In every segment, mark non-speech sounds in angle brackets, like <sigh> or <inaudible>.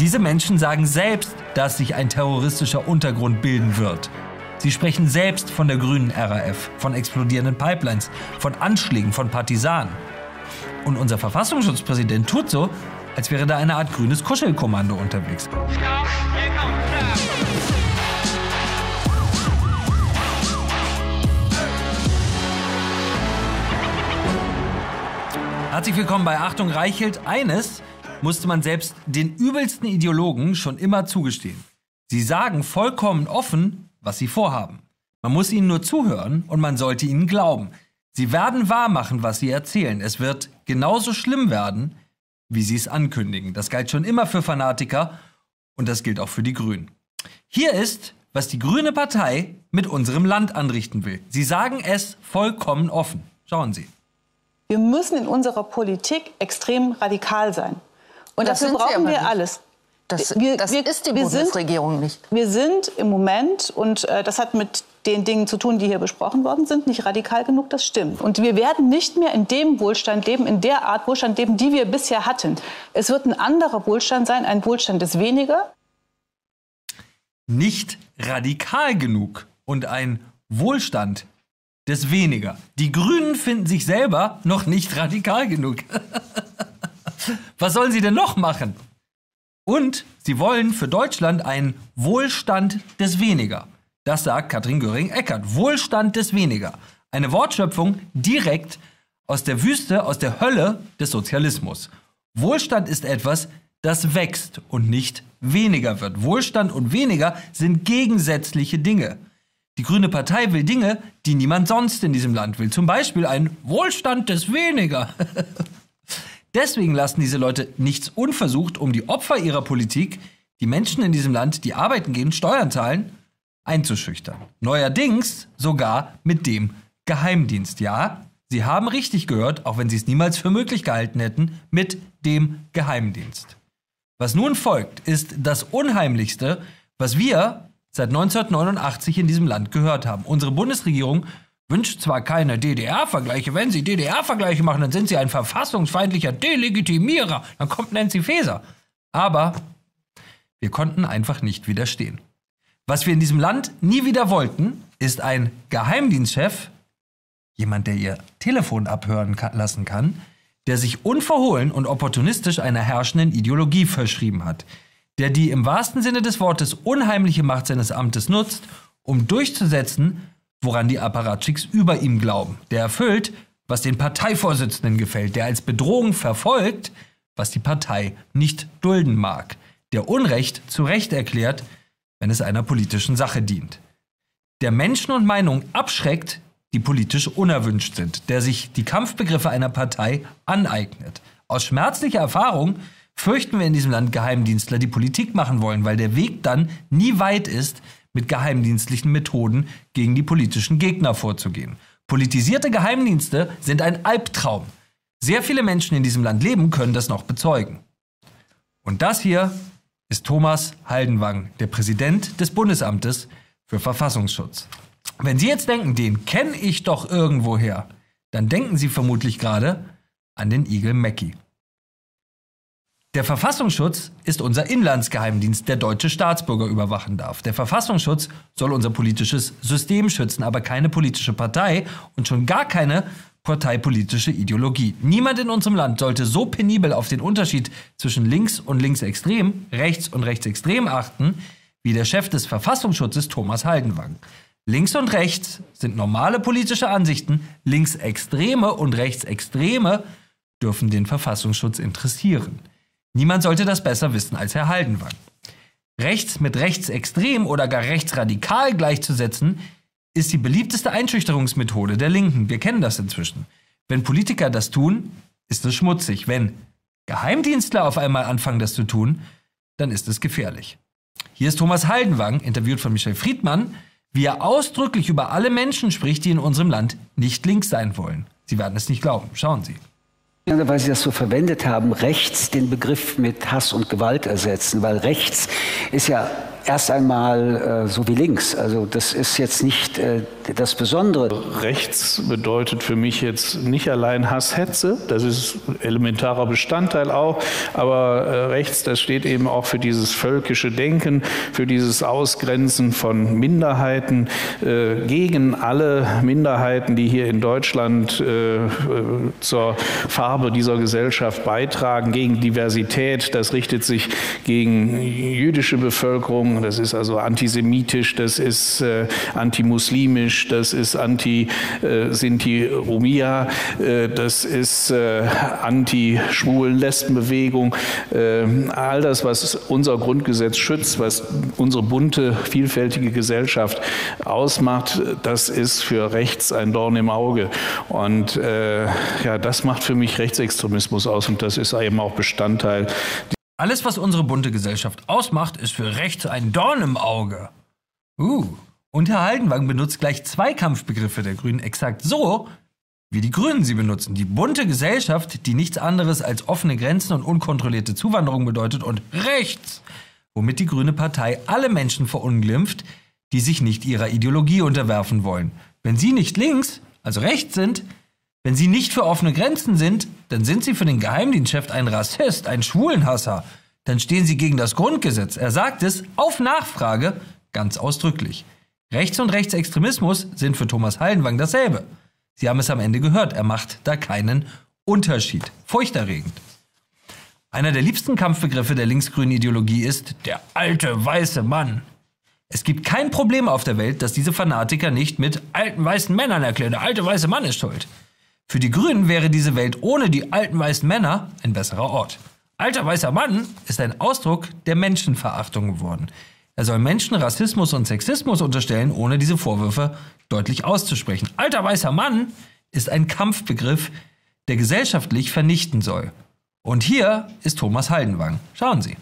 Diese Menschen sagen selbst, dass sich ein terroristischer Untergrund bilden wird. Sie sprechen selbst von der grünen RAF, von explodierenden Pipelines, von Anschlägen von Partisanen. Und unser Verfassungsschutzpräsident tut so, als wäre da eine Art grünes Kuschelkommando unterwegs. Herzlich willkommen bei Achtung Reichelt. Eines musste man selbst den übelsten Ideologen schon immer zugestehen. Sie sagen vollkommen offen, was sie vorhaben. Man muss ihnen nur zuhören und man sollte ihnen glauben. Sie werden wahrmachen, was sie erzählen. Es wird genauso schlimm werden, wie sie es ankündigen. Das galt schon immer für Fanatiker und das gilt auch für die Grünen. Hier ist, was die Grüne Partei mit unserem Land anrichten will. Sie sagen es vollkommen offen. Schauen Sie. Wir müssen in unserer Politik extrem radikal sein. Und Das dafür brauchen wir nicht. alles. Das, Wir- das wir- ist die wir sind- Bundesregierung nicht. Wir sind im Moment, und äh, das hat mit den Dingen zu tun, die hier besprochen worden sind, nicht radikal genug, das stimmt. Und wir werden nicht mehr in dem Wohlstand leben, in der Art Wohlstand leben, die wir bisher hatten. Es wird ein anderer Wohlstand sein, ein Wohlstand des Weniger. Nicht radikal genug und ein Wohlstand des Weniger. Die Grünen finden sich selber noch nicht radikal genug. <laughs> Was sollen sie denn noch machen? Und sie wollen für Deutschland einen Wohlstand des Weniger. Das sagt Katrin Göring-Eckardt. Wohlstand des Weniger. Eine Wortschöpfung direkt aus der Wüste, aus der Hölle des Sozialismus. Wohlstand ist etwas, das wächst und nicht weniger wird. Wohlstand und weniger sind gegensätzliche Dinge. Die Grüne Partei will Dinge, die niemand sonst in diesem Land will. Zum Beispiel einen Wohlstand des Weniger. <laughs> Deswegen lassen diese Leute nichts unversucht, um die Opfer ihrer Politik, die Menschen in diesem Land, die arbeiten gehen, Steuern zahlen, einzuschüchtern. Neuerdings sogar mit dem Geheimdienst. Ja, Sie haben richtig gehört, auch wenn Sie es niemals für möglich gehalten hätten, mit dem Geheimdienst. Was nun folgt, ist das Unheimlichste, was wir seit 1989 in diesem Land gehört haben. Unsere Bundesregierung wünscht zwar keine DDR-Vergleiche, wenn sie DDR-Vergleiche machen, dann sind sie ein verfassungsfeindlicher Delegitimierer. Dann kommt Nancy Faeser. Aber wir konnten einfach nicht widerstehen. Was wir in diesem Land nie wieder wollten, ist ein Geheimdienstchef, jemand, der ihr Telefon abhören ka- lassen kann, der sich unverhohlen und opportunistisch einer herrschenden Ideologie verschrieben hat, der die im wahrsten Sinne des Wortes unheimliche Macht seines Amtes nutzt, um durchzusetzen, woran die Apparatschicks über ihm glauben, der erfüllt, was den Parteivorsitzenden gefällt, der als Bedrohung verfolgt, was die Partei nicht dulden mag, der Unrecht zu Recht erklärt, wenn es einer politischen Sache dient. Der Menschen und Meinungen abschreckt, die politisch unerwünscht sind, der sich die Kampfbegriffe einer Partei aneignet. Aus schmerzlicher Erfahrung fürchten wir in diesem Land Geheimdienstler, die Politik machen wollen, weil der Weg dann nie weit ist, mit geheimdienstlichen Methoden gegen die politischen Gegner vorzugehen. Politisierte Geheimdienste sind ein Albtraum. Sehr viele Menschen in diesem Land leben, können das noch bezeugen. Und das hier ist Thomas Haldenwang, der Präsident des Bundesamtes für Verfassungsschutz. Wenn Sie jetzt denken, den kenne ich doch irgendwoher, dann denken Sie vermutlich gerade an den Igel Mackie. Der Verfassungsschutz ist unser Inlandsgeheimdienst, der deutsche Staatsbürger überwachen darf. Der Verfassungsschutz soll unser politisches System schützen, aber keine politische Partei und schon gar keine parteipolitische Ideologie. Niemand in unserem Land sollte so penibel auf den Unterschied zwischen links und linksextrem, rechts und rechtsextrem achten, wie der Chef des Verfassungsschutzes Thomas Haldenwang. Links und rechts sind normale politische Ansichten, linksextreme und rechtsextreme dürfen den Verfassungsschutz interessieren. Niemand sollte das besser wissen als Herr Haldenwang. Rechts mit rechtsextrem oder gar rechtsradikal gleichzusetzen, ist die beliebteste Einschüchterungsmethode der Linken. Wir kennen das inzwischen. Wenn Politiker das tun, ist es schmutzig. Wenn Geheimdienstler auf einmal anfangen, das zu tun, dann ist es gefährlich. Hier ist Thomas Haldenwang, interviewt von Michel Friedmann, wie er ausdrücklich über alle Menschen spricht, die in unserem Land nicht links sein wollen. Sie werden es nicht glauben. Schauen Sie. Weil Sie das so verwendet haben, rechts den Begriff mit Hass und Gewalt ersetzen, weil rechts ist ja erst einmal äh, so wie links. Also das ist jetzt nicht äh, das Besondere. Rechts bedeutet für mich jetzt nicht allein Hasshetze, das ist elementarer Bestandteil auch, aber äh, rechts, das steht eben auch für dieses völkische Denken, für dieses Ausgrenzen von Minderheiten äh, gegen alle Minderheiten, die hier in Deutschland äh, äh, zur Farbe dieser Gesellschaft beitragen, gegen Diversität. Das richtet sich gegen jüdische Bevölkerung, das ist also antisemitisch, das ist äh, antimuslimisch, das ist anti-Sinti-Romia, äh, das ist äh, anti-Schwulen-Lesbenbewegung. Äh, all das, was unser Grundgesetz schützt, was unsere bunte, vielfältige Gesellschaft ausmacht, das ist für rechts ein Dorn im Auge. Und äh, ja, das macht für mich Rechtsextremismus aus und das ist eben auch Bestandteil. Alles, was unsere bunte Gesellschaft ausmacht, ist für rechts ein Dorn im Auge. Uh. Und Herr Haldenwang benutzt gleich zwei Kampfbegriffe der Grünen exakt so, wie die Grünen sie benutzen. Die bunte Gesellschaft, die nichts anderes als offene Grenzen und unkontrollierte Zuwanderung bedeutet, und rechts, womit die Grüne Partei alle Menschen verunglimpft, die sich nicht ihrer Ideologie unterwerfen wollen. Wenn sie nicht links, also rechts sind, wenn sie nicht für offene Grenzen sind, dann sind sie für den Geheimdienstchef ein Rassist, ein Schwulenhasser. Dann stehen sie gegen das Grundgesetz. Er sagt es auf Nachfrage ganz ausdrücklich. Rechts- und Rechtsextremismus sind für Thomas Haldenwang dasselbe. Sie haben es am Ende gehört, er macht da keinen Unterschied. Furchterregend. Einer der liebsten Kampfbegriffe der linksgrünen Ideologie ist der alte weiße Mann. Es gibt kein Problem auf der Welt, das diese Fanatiker nicht mit alten weißen Männern erklären. Der alte weiße Mann ist schuld. Für die Grünen wäre diese Welt ohne die alten weißen Männer ein besserer Ort. Alter weißer Mann ist ein Ausdruck der Menschenverachtung geworden. Er soll Menschen Rassismus und Sexismus unterstellen, ohne diese Vorwürfe deutlich auszusprechen. Alter weißer Mann ist ein Kampfbegriff, der gesellschaftlich vernichten soll. Und hier ist Thomas Haldenwang. Schauen Sie.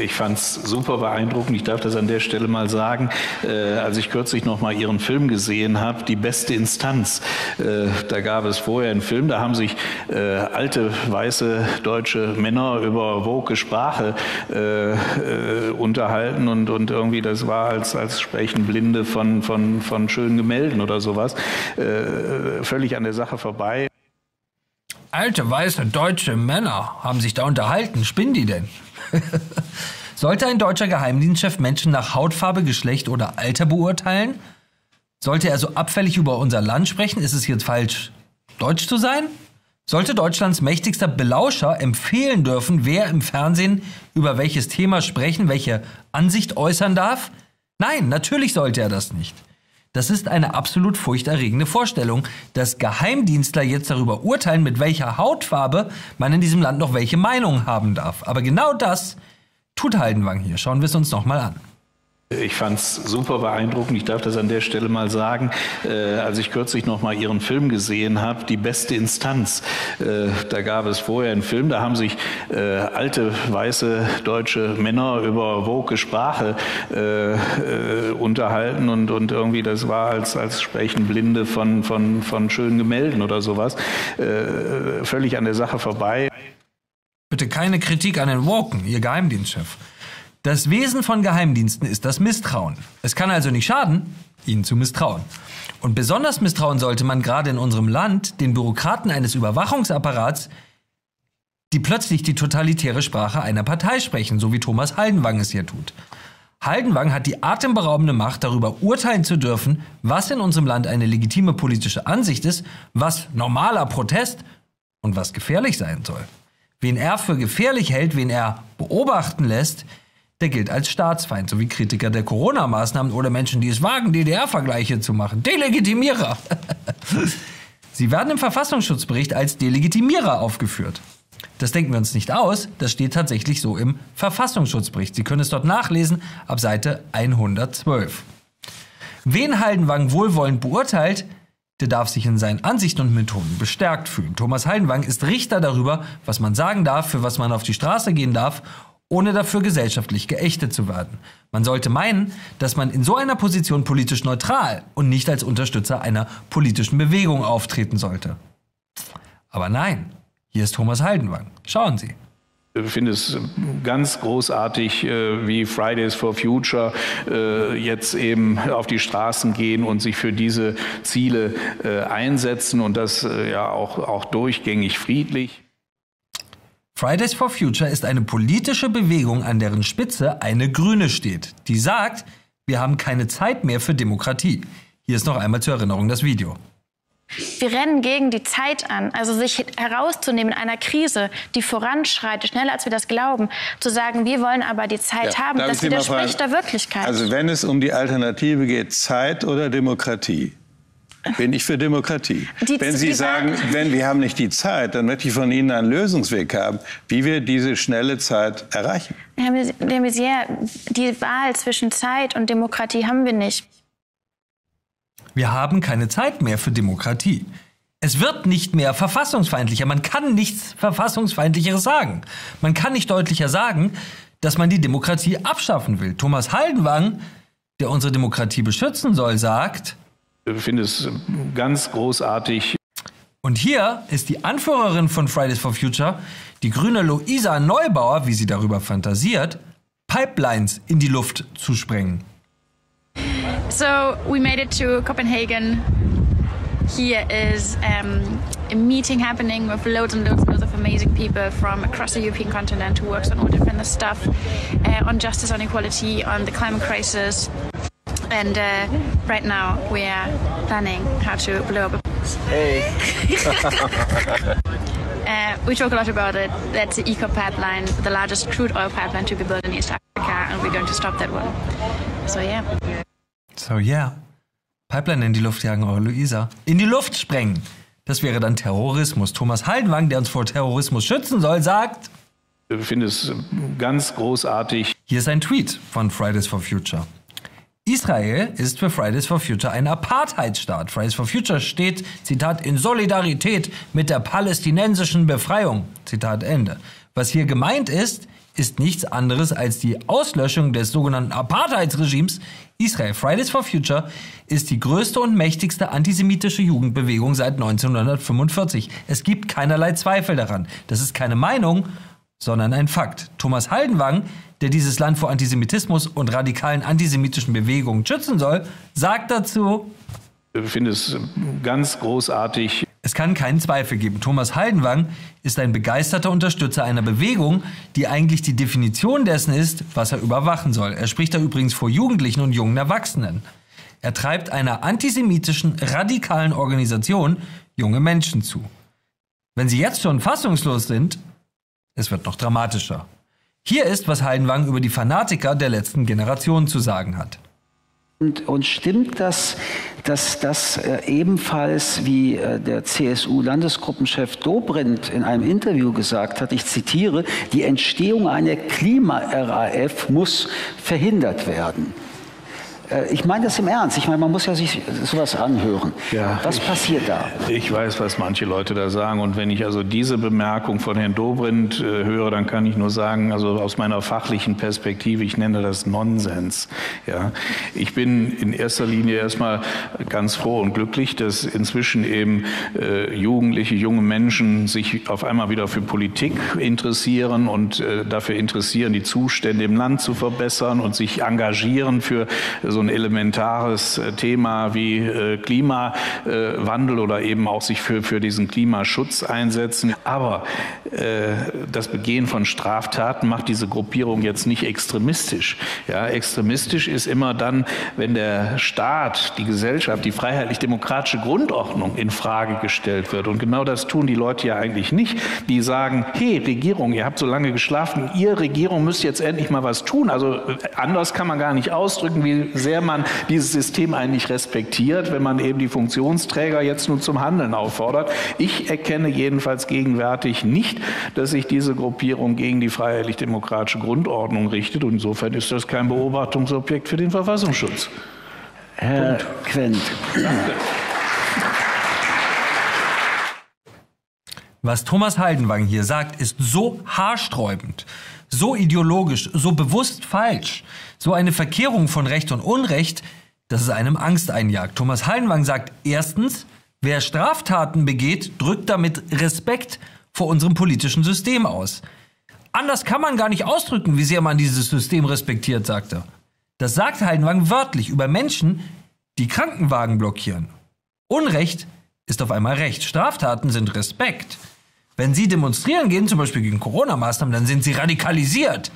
Ich fand es super beeindruckend. Ich darf das an der Stelle mal sagen. Äh, als ich kürzlich noch mal Ihren Film gesehen habe, die beste Instanz. Äh, da gab es vorher einen Film, da haben sich äh, alte weiße deutsche Männer über woke Sprache äh, äh, unterhalten und, und irgendwie das war als als sprechen Blinde von von von schönen Gemälden oder sowas. Äh, völlig an der Sache vorbei. Alte weiße deutsche Männer haben sich da unterhalten. Spinnen die denn? <laughs> Sollte ein deutscher Geheimdienstchef Menschen nach Hautfarbe, Geschlecht oder Alter beurteilen? Sollte er so abfällig über unser Land sprechen? Ist es jetzt falsch, deutsch zu sein? Sollte Deutschlands mächtigster Belauscher empfehlen dürfen, wer im Fernsehen über welches Thema sprechen, welche Ansicht äußern darf? Nein, natürlich sollte er das nicht. Das ist eine absolut furchterregende Vorstellung, dass Geheimdienstler jetzt darüber urteilen, mit welcher Hautfarbe man in diesem Land noch welche Meinung haben darf. Aber genau das tut Haldenwang hier. Schauen wir es uns nochmal an. Ich fand es super beeindruckend. Ich darf das an der Stelle mal sagen. Äh, als ich kürzlich noch mal Ihren Film gesehen habe, die beste Instanz. Äh, da gab es vorher einen Film, da haben sich äh, alte weiße deutsche Männer über woke Sprache äh, äh, unterhalten und, und irgendwie das war als als sprechen Blinde von von von schönen Gemälden oder sowas. Äh, völlig an der Sache vorbei. Bitte keine Kritik an den Woken, Ihr Geheimdienstchef. Das Wesen von Geheimdiensten ist das Misstrauen. Es kann also nicht schaden, ihnen zu misstrauen. Und besonders misstrauen sollte man gerade in unserem Land den Bürokraten eines Überwachungsapparats, die plötzlich die totalitäre Sprache einer Partei sprechen, so wie Thomas Haldenwang es hier tut. Haldenwang hat die atemberaubende Macht, darüber urteilen zu dürfen, was in unserem Land eine legitime politische Ansicht ist, was normaler Protest und was gefährlich sein soll. Wen er für gefährlich hält, wen er beobachten lässt, der gilt als Staatsfeind, sowie Kritiker der Corona-Maßnahmen oder Menschen, die es wagen, DDR-Vergleiche zu machen. Delegitimierer! <laughs> Sie werden im Verfassungsschutzbericht als Delegitimierer aufgeführt. Das denken wir uns nicht aus, das steht tatsächlich so im Verfassungsschutzbericht. Sie können es dort nachlesen ab Seite 112. Wen Haldenwang wohlwollend beurteilt, der darf sich in seinen Ansichten und Methoden bestärkt fühlen. Thomas Haldenwang ist Richter darüber, was man sagen darf, für was man auf die Straße gehen darf ohne dafür gesellschaftlich geächtet zu werden. Man sollte meinen, dass man in so einer Position politisch neutral und nicht als Unterstützer einer politischen Bewegung auftreten sollte. Aber nein, hier ist Thomas Haldenwang. Schauen Sie. Ich finde es ganz großartig, äh, wie Fridays for Future äh, jetzt eben auf die Straßen gehen und sich für diese Ziele äh, einsetzen und das ja auch, auch durchgängig friedlich. Fridays for Future ist eine politische Bewegung, an deren Spitze eine Grüne steht, die sagt, wir haben keine Zeit mehr für Demokratie. Hier ist noch einmal zur Erinnerung das Video. Wir rennen gegen die Zeit an, also sich herauszunehmen in einer Krise, die voranschreitet, schneller als wir das glauben, zu sagen, wir wollen aber die Zeit ja, haben, das widerspricht der Wirklichkeit. Also wenn es um die Alternative geht, Zeit oder Demokratie, bin ich für Demokratie. Die, wenn Sie sagen, wenn wir haben nicht die Zeit, dann möchte ich von Ihnen einen Lösungsweg haben, wie wir diese schnelle Zeit erreichen. Herr de Maizière, die Wahl zwischen Zeit und Demokratie haben wir nicht. Wir haben keine Zeit mehr für Demokratie. Es wird nicht mehr verfassungsfeindlicher. Man kann nichts verfassungsfeindlicheres sagen. Man kann nicht deutlicher sagen, dass man die Demokratie abschaffen will. Thomas Haldenwang, der unsere Demokratie beschützen soll, sagt, finde es ganz großartig. Und hier ist die Anführerin von Fridays for Future, die grüne Luisa Neubauer, wie sie darüber fantasiert, Pipelines in die Luft zu sprengen. So we made it to Copenhagen. Here is um, a meeting happening with loads and loads and loads of amazing people from across the European continent who works on all different stuff, uh, on justice, on equality, on the climate crisis. And uh, right now we are planning how to blow up. Hey. <laughs> uh, we talk a lot about it. That's the ECO pipeline, the largest crude oil pipeline to be built in East Africa, and we're going to stop that one. So yeah. So yeah. Pipeline in die Luft jagen, eure Luisa. In die Luft sprengen. Das wäre dann Terrorismus. Thomas Haldenwang, der uns vor Terrorismus schützen soll, sagt. Ich finde es ganz großartig. Hier ist ein Tweet von Fridays for Future. Israel ist für Fridays for Future ein Apartheidsstaat. Fridays for Future steht, Zitat, in Solidarität mit der palästinensischen Befreiung. Zitat Ende. Was hier gemeint ist, ist nichts anderes als die Auslöschung des sogenannten Apartheidsregimes Israel. Fridays for Future ist die größte und mächtigste antisemitische Jugendbewegung seit 1945. Es gibt keinerlei Zweifel daran. Das ist keine Meinung, sondern ein Fakt. Thomas Haldenwang, der dieses Land vor Antisemitismus und radikalen antisemitischen Bewegungen schützen soll, sagt dazu, ich finde es ganz großartig. Es kann keinen Zweifel geben. Thomas Haldenwang ist ein begeisterter Unterstützer einer Bewegung, die eigentlich die Definition dessen ist, was er überwachen soll. Er spricht da übrigens vor Jugendlichen und jungen Erwachsenen. Er treibt einer antisemitischen, radikalen Organisation junge Menschen zu. Wenn sie jetzt schon fassungslos sind, es wird noch dramatischer. Hier ist, was Heidenwang über die Fanatiker der letzten Generation zu sagen hat. Und, und stimmt das, dass das äh, ebenfalls, wie äh, der CSU-Landesgruppenchef Dobrindt in einem Interview gesagt hat, ich zitiere, die Entstehung einer Klima-RAF muss verhindert werden? Äh, ich meine das im Ernst. Ich meine, man muss ja sich sowas anhören. Ja, was ich, passiert da? Ich weiß, was manche Leute da sagen. Und wenn ich also diese Bemerkung von Herrn Dobrindt äh, höre, dann kann ich nur sagen, also aus meiner fachlichen Perspektive, ich nenne das Nonsens. Ja, ich bin in erster Linie erstmal ganz froh und glücklich, dass inzwischen eben äh, Jugendliche, junge Menschen sich auf einmal wieder für Politik interessieren und äh, dafür interessieren, die Zustände im Land zu verbessern und sich engagieren für so ein elementares äh, Thema wie äh, Klimawandel oder eben auch sich für, für diesen Klimaschutz einsetzen. Aber äh, das Begehen von Straftaten macht diese Gruppierung jetzt nicht extremistisch. Ja, extremistisch ist immer dann, wenn der Staat, die Gesellschaft, die freiheitlich-demokratische Grundordnung in Frage gestellt wird. Und genau das tun die Leute ja eigentlich nicht. Die sagen, hey Regierung, ihr habt so lange geschlafen, ihr Regierung müsst jetzt endlich mal was tun. Also anders kann man gar nicht ausdrücken, wie sehr sehr man dieses System eigentlich respektiert, wenn man eben die Funktionsträger jetzt nun zum Handeln auffordert. Ich erkenne jedenfalls gegenwärtig nicht, dass sich diese Gruppierung gegen die freiheitlich-demokratische Grundordnung richtet. Und insofern ist das kein Beobachtungsobjekt für den Verfassungsschutz. Herr Punkt. Quent. Danke. Was Thomas Haldenwang hier sagt, ist so haarsträubend, so ideologisch, so bewusst falsch, so eine Verkehrung von Recht und Unrecht, dass es einem Angst einjagt. Thomas Hallenwang sagt erstens, wer Straftaten begeht, drückt damit Respekt vor unserem politischen System aus. Anders kann man gar nicht ausdrücken, wie sehr man dieses System respektiert, sagt er. Das sagt Heidenwang wörtlich über Menschen, die Krankenwagen blockieren. Unrecht ist auf einmal Recht. Straftaten sind Respekt. Wenn Sie demonstrieren gehen, zum Beispiel gegen Corona-Maßnahmen, dann sind Sie radikalisiert.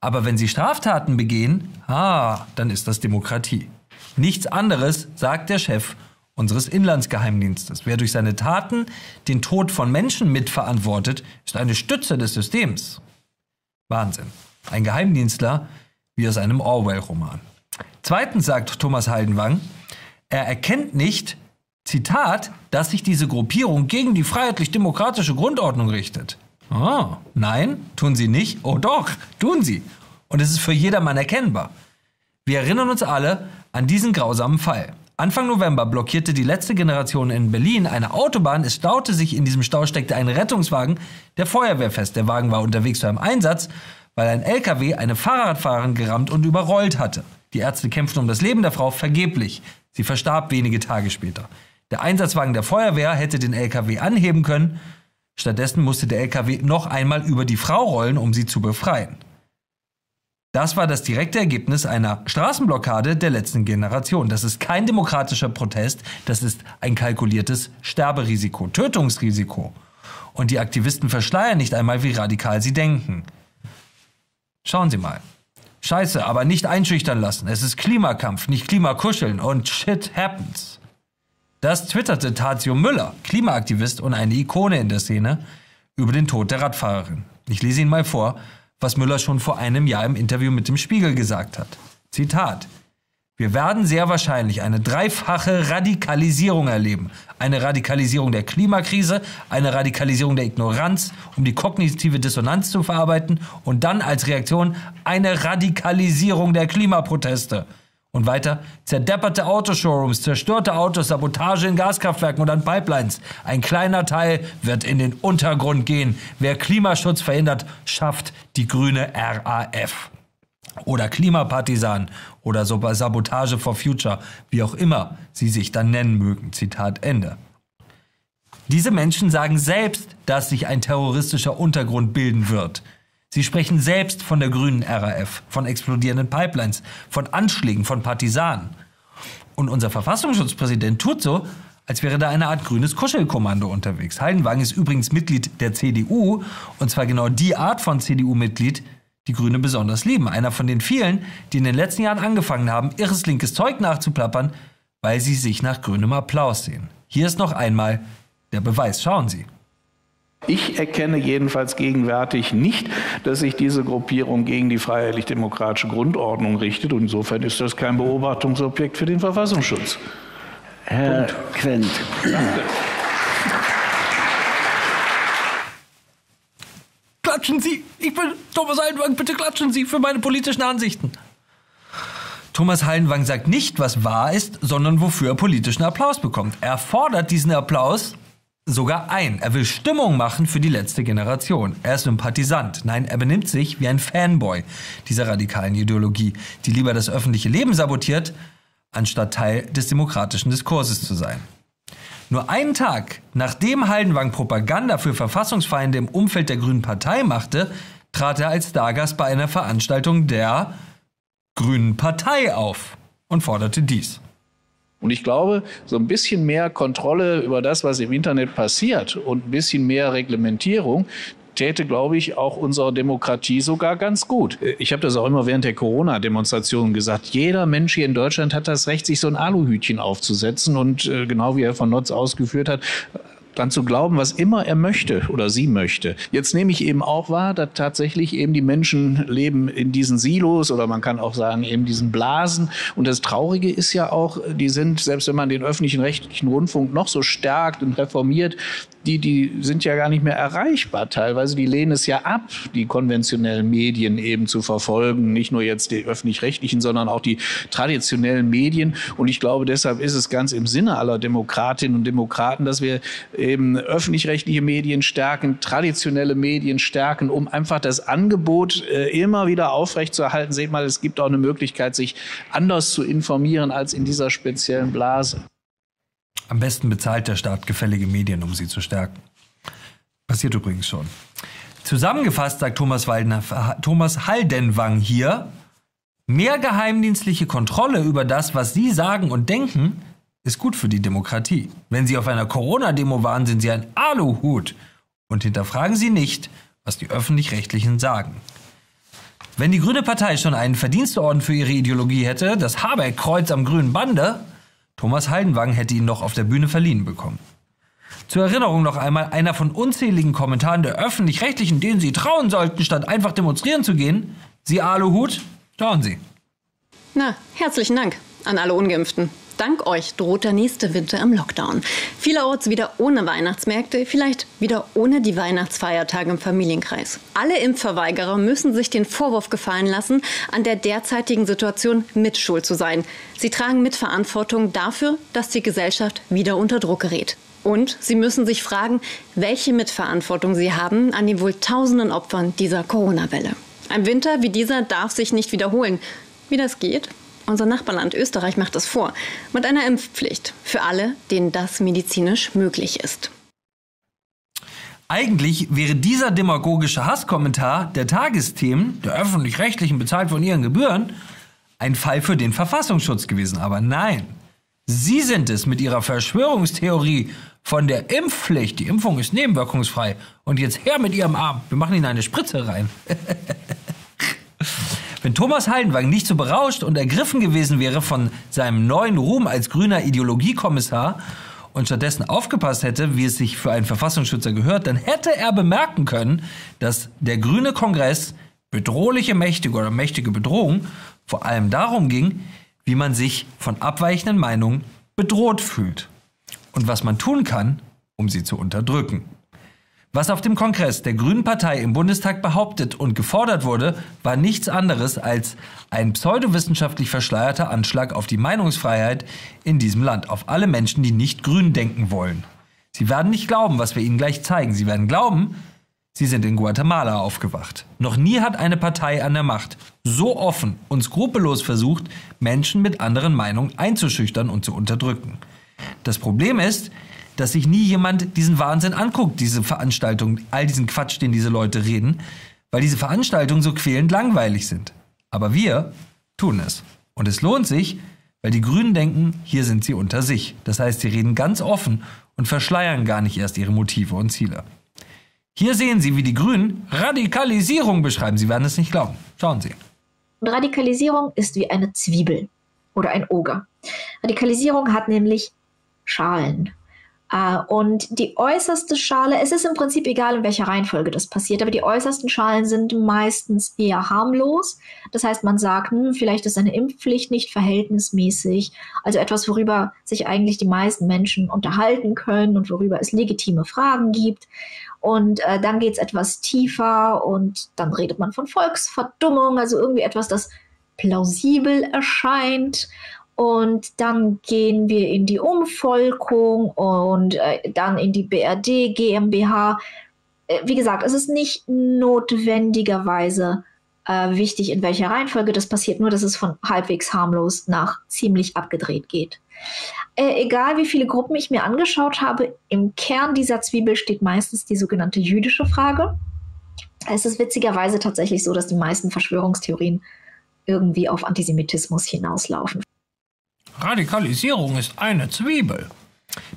Aber wenn Sie Straftaten begehen, ah, dann ist das Demokratie. Nichts anderes, sagt der Chef unseres Inlandsgeheimdienstes. Wer durch seine Taten den Tod von Menschen mitverantwortet, ist eine Stütze des Systems. Wahnsinn. Ein Geheimdienstler wie aus einem Orwell-Roman. Zweitens sagt Thomas Heidenwang, er erkennt nicht, Zitat, dass sich diese Gruppierung gegen die freiheitlich-demokratische Grundordnung richtet. Oh, nein, tun sie nicht. Oh doch, tun sie. Und es ist für jedermann erkennbar. Wir erinnern uns alle an diesen grausamen Fall. Anfang November blockierte die letzte Generation in Berlin eine Autobahn. Es staute sich, in diesem Stau steckte ein Rettungswagen der Feuerwehr fest. Der Wagen war unterwegs zu einem Einsatz, weil ein LKW eine Fahrradfahrerin gerammt und überrollt hatte. Die Ärzte kämpften um das Leben der Frau vergeblich. Sie verstarb wenige Tage später. Der Einsatzwagen der Feuerwehr hätte den LKW anheben können. Stattdessen musste der LKW noch einmal über die Frau rollen, um sie zu befreien. Das war das direkte Ergebnis einer Straßenblockade der letzten Generation. Das ist kein demokratischer Protest, das ist ein kalkuliertes Sterberisiko, Tötungsrisiko. Und die Aktivisten verschleiern nicht einmal, wie radikal sie denken. Schauen Sie mal. Scheiße, aber nicht einschüchtern lassen. Es ist Klimakampf, nicht Klimakuscheln und shit happens. Das twitterte Tazio Müller, Klimaaktivist und eine Ikone in der Szene, über den Tod der Radfahrerin. Ich lese Ihnen mal vor, was Müller schon vor einem Jahr im Interview mit dem Spiegel gesagt hat. Zitat. Wir werden sehr wahrscheinlich eine dreifache Radikalisierung erleben. Eine Radikalisierung der Klimakrise, eine Radikalisierung der Ignoranz, um die kognitive Dissonanz zu verarbeiten und dann als Reaktion eine Radikalisierung der Klimaproteste. Und weiter, zerdepperte Autoshowrooms, zerstörte Autos, Sabotage in Gaskraftwerken und an Pipelines. Ein kleiner Teil wird in den Untergrund gehen. Wer Klimaschutz verhindert, schafft die grüne RAF. Oder Klimapartisan oder Sabotage for Future, wie auch immer sie sich dann nennen mögen. Zitat Ende. Diese Menschen sagen selbst, dass sich ein terroristischer Untergrund bilden wird. Sie sprechen selbst von der grünen RAF, von explodierenden Pipelines, von Anschlägen, von Partisanen. Und unser Verfassungsschutzpräsident tut so, als wäre da eine Art grünes Kuschelkommando unterwegs. Heidenwagen ist übrigens Mitglied der CDU, und zwar genau die Art von CDU-Mitglied, die Grüne besonders lieben. Einer von den vielen, die in den letzten Jahren angefangen haben, irres linkes Zeug nachzuplappern, weil sie sich nach grünem Applaus sehen. Hier ist noch einmal der Beweis. Schauen Sie. Ich erkenne jedenfalls gegenwärtig nicht, dass sich diese Gruppierung gegen die freiheitlich-demokratische Grundordnung richtet. Und insofern ist das kein Beobachtungsobjekt für den Verfassungsschutz. Herr Punkt. Quent. Danke. Klatschen Sie! Ich bin Thomas Hallenwang, bitte klatschen Sie für meine politischen Ansichten. Thomas Hallenwang sagt nicht, was wahr ist, sondern wofür er politischen Applaus bekommt. Er fordert diesen Applaus sogar ein. Er will Stimmung machen für die letzte Generation. Er ist Sympathisant. Nein, er benimmt sich wie ein Fanboy dieser radikalen Ideologie, die lieber das öffentliche Leben sabotiert, anstatt Teil des demokratischen Diskurses zu sein. Nur einen Tag nachdem Haldenwang Propaganda für Verfassungsfeinde im Umfeld der Grünen Partei machte, trat er als Stargast bei einer Veranstaltung der Grünen Partei auf und forderte dies. Und ich glaube, so ein bisschen mehr Kontrolle über das, was im Internet passiert und ein bisschen mehr Reglementierung, täte, glaube ich, auch unserer Demokratie sogar ganz gut. Ich habe das auch immer während der Corona-Demonstrationen gesagt. Jeder Mensch hier in Deutschland hat das Recht, sich so ein Aluhütchen aufzusetzen. Und äh, genau wie Herr von Notz ausgeführt hat, dran zu glauben, was immer er möchte oder sie möchte. Jetzt nehme ich eben auch wahr, dass tatsächlich eben die Menschen leben in diesen Silos oder man kann auch sagen eben diesen Blasen. Und das Traurige ist ja auch, die sind, selbst wenn man den öffentlichen rechtlichen Rundfunk noch so stärkt und reformiert, die, die sind ja gar nicht mehr erreichbar teilweise. Die lehnen es ja ab, die konventionellen Medien eben zu verfolgen. Nicht nur jetzt die öffentlich-rechtlichen, sondern auch die traditionellen Medien. Und ich glaube, deshalb ist es ganz im Sinne aller Demokratinnen und Demokraten, dass wir eben öffentlich-rechtliche Medien stärken, traditionelle Medien stärken, um einfach das Angebot äh, immer wieder aufrechtzuerhalten. Seht mal, es gibt auch eine Möglichkeit, sich anders zu informieren als in dieser speziellen Blase. Am besten bezahlt der Staat gefällige Medien, um sie zu stärken. Passiert übrigens schon. Zusammengefasst sagt Thomas, Waldner, Thomas Haldenwang hier, mehr geheimdienstliche Kontrolle über das, was Sie sagen und denken, ist gut für die Demokratie. Wenn Sie auf einer Corona-Demo waren, sind Sie ein Aluhut und hinterfragen Sie nicht, was die Öffentlich-Rechtlichen sagen. Wenn die Grüne Partei schon einen Verdienstorden für ihre Ideologie hätte, das Habeck-Kreuz am grünen Bande, Thomas Haldenwang hätte ihn noch auf der Bühne verliehen bekommen. Zur Erinnerung noch einmal einer von unzähligen Kommentaren der Öffentlich-Rechtlichen, denen Sie trauen sollten, statt einfach demonstrieren zu gehen. Sie Aluhut, schauen Sie. Na, herzlichen Dank an alle Ungeimpften. Dank euch droht der nächste Winter im Lockdown. Vielerorts wieder ohne Weihnachtsmärkte, vielleicht wieder ohne die Weihnachtsfeiertage im Familienkreis. Alle Impfverweigerer müssen sich den Vorwurf gefallen lassen, an der derzeitigen Situation mitschuld zu sein. Sie tragen Mitverantwortung dafür, dass die Gesellschaft wieder unter Druck gerät. Und sie müssen sich fragen, welche Mitverantwortung sie haben an den wohl tausenden Opfern dieser Corona-Welle. Ein Winter wie dieser darf sich nicht wiederholen. Wie das geht, unser Nachbarland Österreich macht es vor, mit einer Impfpflicht für alle, denen das medizinisch möglich ist. Eigentlich wäre dieser demagogische Hasskommentar der Tagesthemen, der öffentlich-rechtlichen bezahlt von ihren Gebühren, ein Fall für den Verfassungsschutz gewesen. Aber nein, Sie sind es mit Ihrer Verschwörungstheorie von der Impfpflicht. Die Impfung ist nebenwirkungsfrei. Und jetzt her mit Ihrem Arm. Wir machen Ihnen eine Spritze rein. <laughs> Wenn Thomas Heidenwang nicht so berauscht und ergriffen gewesen wäre von seinem neuen Ruhm als grüner Ideologiekommissar und stattdessen aufgepasst hätte, wie es sich für einen Verfassungsschützer gehört, dann hätte er bemerken können, dass der grüne Kongress bedrohliche mächtige oder mächtige Bedrohung vor allem darum ging, wie man sich von abweichenden Meinungen bedroht fühlt und was man tun kann, um sie zu unterdrücken. Was auf dem Kongress der Grünen Partei im Bundestag behauptet und gefordert wurde, war nichts anderes als ein pseudowissenschaftlich verschleierter Anschlag auf die Meinungsfreiheit in diesem Land, auf alle Menschen, die nicht grün denken wollen. Sie werden nicht glauben, was wir ihnen gleich zeigen. Sie werden glauben, sie sind in Guatemala aufgewacht. Noch nie hat eine Partei an der Macht so offen und skrupellos versucht, Menschen mit anderen Meinungen einzuschüchtern und zu unterdrücken. Das Problem ist, dass sich nie jemand diesen Wahnsinn anguckt, diese Veranstaltung, all diesen Quatsch, den diese Leute reden, weil diese Veranstaltungen so quälend langweilig sind. Aber wir tun es. Und es lohnt sich, weil die Grünen denken, hier sind sie unter sich. Das heißt, sie reden ganz offen und verschleiern gar nicht erst ihre Motive und Ziele. Hier sehen Sie, wie die Grünen Radikalisierung beschreiben. Sie werden es nicht glauben. Schauen Sie. Radikalisierung ist wie eine Zwiebel oder ein Oger. Radikalisierung hat nämlich Schalen. Uh, und die äußerste Schale, es ist im Prinzip egal, in welcher Reihenfolge das passiert, aber die äußersten Schalen sind meistens eher harmlos. Das heißt, man sagt, hm, vielleicht ist eine Impfpflicht nicht verhältnismäßig, also etwas, worüber sich eigentlich die meisten Menschen unterhalten können und worüber es legitime Fragen gibt. Und äh, dann geht es etwas tiefer und dann redet man von Volksverdummung, also irgendwie etwas, das plausibel erscheint. Und dann gehen wir in die Umvolkung und äh, dann in die BRD GmbH. Äh, wie gesagt, es ist nicht notwendigerweise äh, wichtig, in welcher Reihenfolge das passiert, nur dass es von halbwegs harmlos nach ziemlich abgedreht geht. Äh, egal wie viele Gruppen ich mir angeschaut habe, im Kern dieser Zwiebel steht meistens die sogenannte jüdische Frage. Es ist witzigerweise tatsächlich so, dass die meisten Verschwörungstheorien irgendwie auf Antisemitismus hinauslaufen. Radikalisierung ist eine Zwiebel.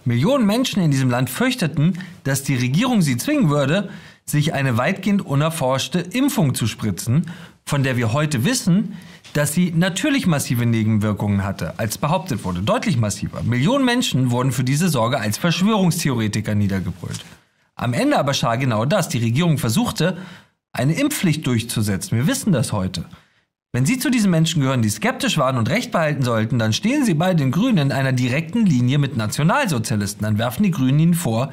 Millionen Menschen in diesem Land fürchteten, dass die Regierung sie zwingen würde, sich eine weitgehend unerforschte Impfung zu spritzen, von der wir heute wissen, dass sie natürlich massive Nebenwirkungen hatte, als behauptet wurde, deutlich massiver. Millionen Menschen wurden für diese Sorge als Verschwörungstheoretiker niedergebrüllt. Am Ende aber schah genau das. Die Regierung versuchte, eine Impfpflicht durchzusetzen. Wir wissen das heute. Wenn Sie zu diesen Menschen gehören, die skeptisch waren und Recht behalten sollten, dann stehen Sie bei den Grünen in einer direkten Linie mit Nationalsozialisten. Dann werfen die Grünen Ihnen vor,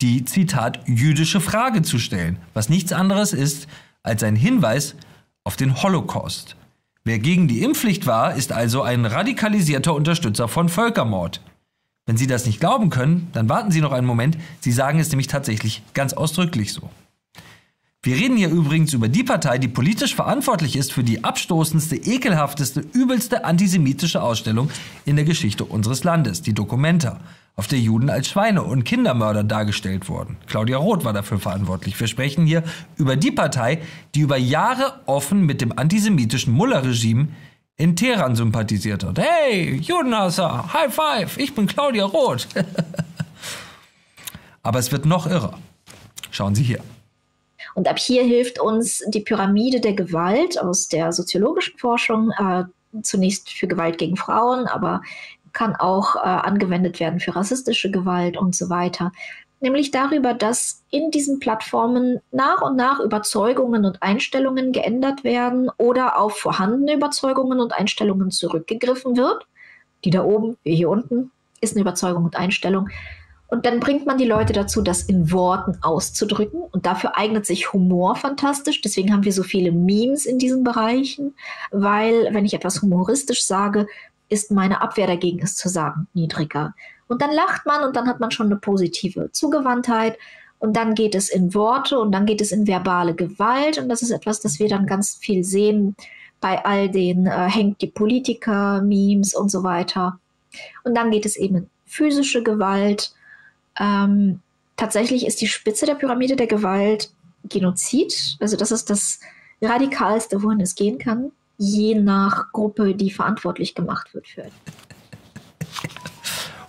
die, Zitat, jüdische Frage zu stellen, was nichts anderes ist als ein Hinweis auf den Holocaust. Wer gegen die Impfpflicht war, ist also ein radikalisierter Unterstützer von Völkermord. Wenn Sie das nicht glauben können, dann warten Sie noch einen Moment. Sie sagen es nämlich tatsächlich ganz ausdrücklich so. Wir reden hier übrigens über die Partei, die politisch verantwortlich ist für die abstoßendste, ekelhafteste, übelste antisemitische Ausstellung in der Geschichte unseres Landes, die Documenta, auf der Juden als Schweine und Kindermörder dargestellt wurden. Claudia Roth war dafür verantwortlich. Wir sprechen hier über die Partei, die über Jahre offen mit dem antisemitischen Mullah-Regime in Teheran sympathisiert hat. Hey, Judenhasser, High Five, ich bin Claudia Roth. <laughs> Aber es wird noch irrer. Schauen Sie hier. Und ab hier hilft uns die Pyramide der Gewalt aus der soziologischen Forschung, äh, zunächst für Gewalt gegen Frauen, aber kann auch äh, angewendet werden für rassistische Gewalt und so weiter. Nämlich darüber, dass in diesen Plattformen nach und nach Überzeugungen und Einstellungen geändert werden oder auf vorhandene Überzeugungen und Einstellungen zurückgegriffen wird. Die da oben, wie hier unten, ist eine Überzeugung und Einstellung. Und dann bringt man die Leute dazu, das in Worten auszudrücken. Und dafür eignet sich Humor fantastisch. Deswegen haben wir so viele Memes in diesen Bereichen, weil wenn ich etwas humoristisch sage, ist meine Abwehr dagegen, es zu sagen, niedriger. Und dann lacht man und dann hat man schon eine positive Zugewandtheit. Und dann geht es in Worte und dann geht es in verbale Gewalt. Und das ist etwas, das wir dann ganz viel sehen bei all den äh, hängt die Politiker, Memes und so weiter. Und dann geht es eben in physische Gewalt ähm, tatsächlich ist die Spitze der Pyramide der Gewalt Genozid. Also das ist das radikalste, wohin es gehen kann, je nach Gruppe, die verantwortlich gemacht wird für.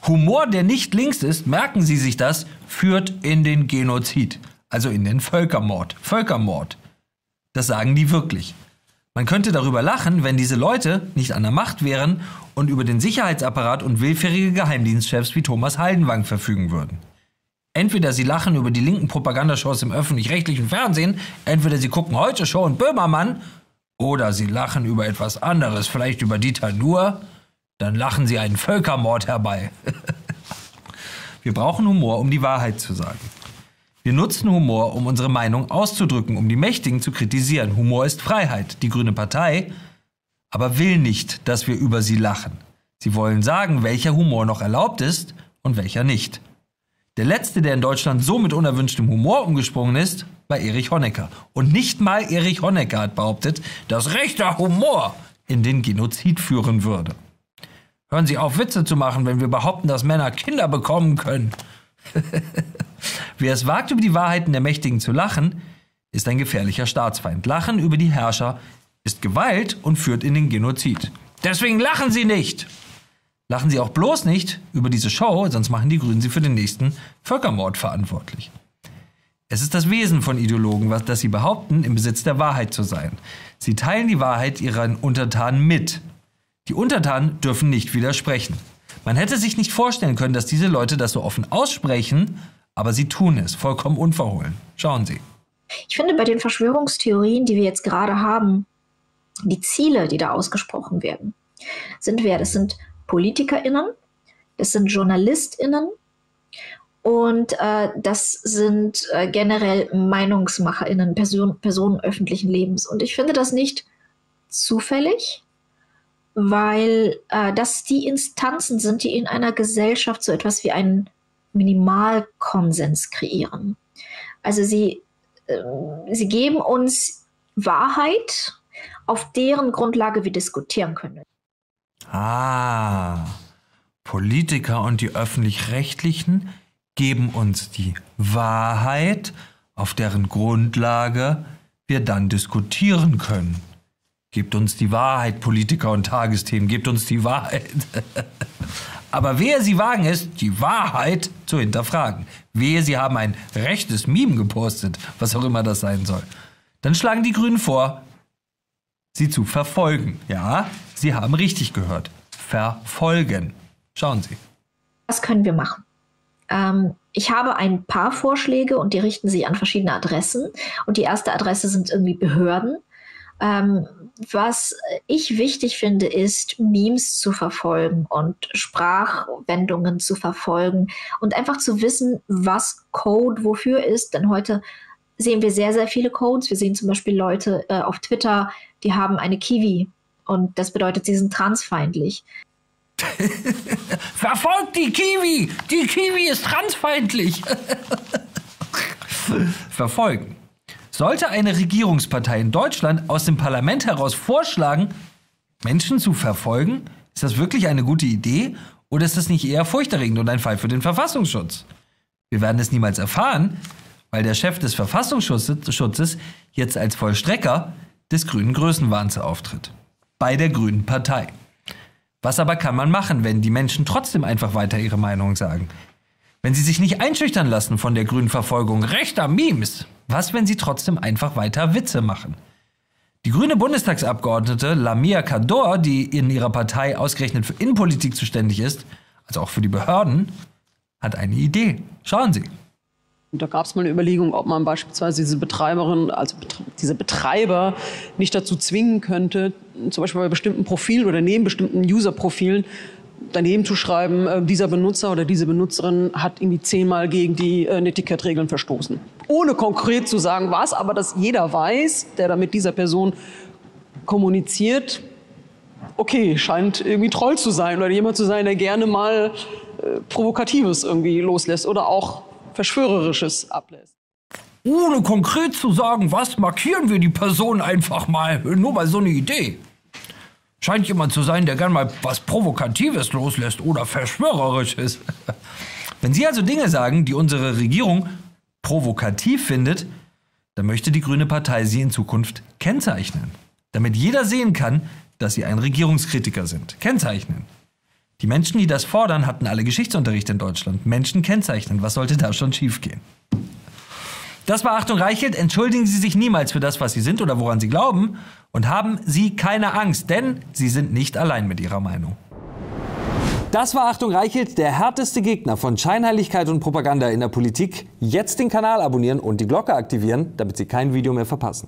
Humor, der nicht links ist, merken Sie sich das, führt in den Genozid, also in den Völkermord. Völkermord. Das sagen die wirklich. Man könnte darüber lachen, wenn diese Leute nicht an der Macht wären und über den Sicherheitsapparat und willfährige Geheimdienstchefs wie Thomas Haldenwang verfügen würden. Entweder sie lachen über die linken Propagandashows im öffentlich-rechtlichen Fernsehen, entweder sie gucken heute Show und Böhmermann, oder sie lachen über etwas anderes, vielleicht über Dieter Nuhr, dann lachen sie einen Völkermord herbei. <laughs> Wir brauchen Humor, um die Wahrheit zu sagen. Wir nutzen Humor, um unsere Meinung auszudrücken, um die Mächtigen zu kritisieren. Humor ist Freiheit. Die Grüne Partei aber will nicht, dass wir über sie lachen. Sie wollen sagen, welcher Humor noch erlaubt ist und welcher nicht. Der letzte, der in Deutschland so mit unerwünschtem Humor umgesprungen ist, war Erich Honecker. Und nicht mal Erich Honecker hat behauptet, dass rechter Humor in den Genozid führen würde. Hören Sie auf, Witze zu machen, wenn wir behaupten, dass Männer Kinder bekommen können. <laughs> Wer es wagt, über die Wahrheiten der Mächtigen zu lachen, ist ein gefährlicher Staatsfeind. Lachen über die Herrscher ist Gewalt und führt in den Genozid. Deswegen lachen Sie nicht! Lachen Sie auch bloß nicht über diese Show, sonst machen die Grünen Sie für den nächsten Völkermord verantwortlich. Es ist das Wesen von Ideologen, was, dass sie behaupten, im Besitz der Wahrheit zu sein. Sie teilen die Wahrheit ihren Untertanen mit. Die Untertanen dürfen nicht widersprechen. Man hätte sich nicht vorstellen können, dass diese Leute das so offen aussprechen, aber sie tun es, vollkommen unverhohlen. Schauen Sie. Ich finde, bei den Verschwörungstheorien, die wir jetzt gerade haben, die Ziele, die da ausgesprochen werden, sind wer? Das sind PolitikerInnen, das sind JournalistInnen und äh, das sind äh, generell MeinungsmacherInnen, Person, Personen öffentlichen Lebens. Und ich finde das nicht zufällig, weil äh, das die Instanzen sind, die in einer Gesellschaft so etwas wie einen Minimalkonsens kreieren. Also sie, äh, sie geben uns Wahrheit, auf deren Grundlage wir diskutieren können. Ah, Politiker und die öffentlich-rechtlichen geben uns die Wahrheit, auf deren Grundlage wir dann diskutieren können. Gebt uns die Wahrheit, Politiker und Tagesthemen, gebt uns die Wahrheit. <laughs> Aber wer sie wagen es, die Wahrheit zu hinterfragen. Wehe, sie haben ein rechtes Meme gepostet, was auch immer das sein soll. Dann schlagen die Grünen vor, sie zu verfolgen. Ja, Sie haben richtig gehört. Verfolgen. Schauen Sie. Was können wir machen? Ähm, ich habe ein paar Vorschläge und die richten sich an verschiedene Adressen. Und die erste Adresse sind irgendwie Behörden. Ähm, was ich wichtig finde, ist, Memes zu verfolgen und Sprachwendungen zu verfolgen und einfach zu wissen, was Code wofür ist. Denn heute sehen wir sehr, sehr viele Codes. Wir sehen zum Beispiel Leute äh, auf Twitter, die haben eine Kiwi und das bedeutet, sie sind transfeindlich. <laughs> Verfolgt die Kiwi! Die Kiwi ist transfeindlich! <laughs> Verfolgen. Sollte eine Regierungspartei in Deutschland aus dem Parlament heraus vorschlagen, Menschen zu verfolgen? Ist das wirklich eine gute Idee oder ist das nicht eher furchterregend und ein Fall für den Verfassungsschutz? Wir werden es niemals erfahren, weil der Chef des Verfassungsschutzes jetzt als Vollstrecker des grünen Größenwahns auftritt. Bei der Grünen Partei. Was aber kann man machen, wenn die Menschen trotzdem einfach weiter ihre Meinung sagen? Wenn sie sich nicht einschüchtern lassen von der grünen Verfolgung rechter Memes, was, wenn sie trotzdem einfach weiter Witze machen? Die grüne Bundestagsabgeordnete Lamia Kador, die in ihrer Partei ausgerechnet für Innenpolitik zuständig ist, also auch für die Behörden, hat eine Idee. Schauen Sie. Da gab es mal eine Überlegung, ob man beispielsweise diese Betreiberin, also diese Betreiber nicht dazu zwingen könnte, zum Beispiel bei bestimmten Profilen oder neben bestimmten User-Profilen daneben zu schreiben, äh, dieser Benutzer oder diese Benutzerin hat irgendwie zehnmal gegen die äh, Etikettregeln verstoßen. Ohne konkret zu sagen, was, aber dass jeder weiß, der da mit dieser Person kommuniziert, okay, scheint irgendwie Troll zu sein oder jemand zu sein, der gerne mal äh, Provokatives irgendwie loslässt oder auch Verschwörerisches ablässt. Ohne konkret zu sagen, was, markieren wir die Person einfach mal. Nur mal so eine Idee. Scheint jemand zu sein, der gern mal was Provokatives loslässt oder Verschwörerisches. <laughs> Wenn Sie also Dinge sagen, die unsere Regierung provokativ findet, dann möchte die Grüne Partei Sie in Zukunft kennzeichnen. Damit jeder sehen kann, dass Sie ein Regierungskritiker sind. Kennzeichnen. Die Menschen, die das fordern, hatten alle Geschichtsunterricht in Deutschland. Menschen kennzeichnen. Was sollte da schon schiefgehen? Das war Achtung Reichelt. Entschuldigen Sie sich niemals für das, was Sie sind oder woran Sie glauben. Und haben Sie keine Angst, denn Sie sind nicht allein mit Ihrer Meinung. Das war Achtung Reichelt, der härteste Gegner von Scheinheiligkeit und Propaganda in der Politik. Jetzt den Kanal abonnieren und die Glocke aktivieren, damit Sie kein Video mehr verpassen.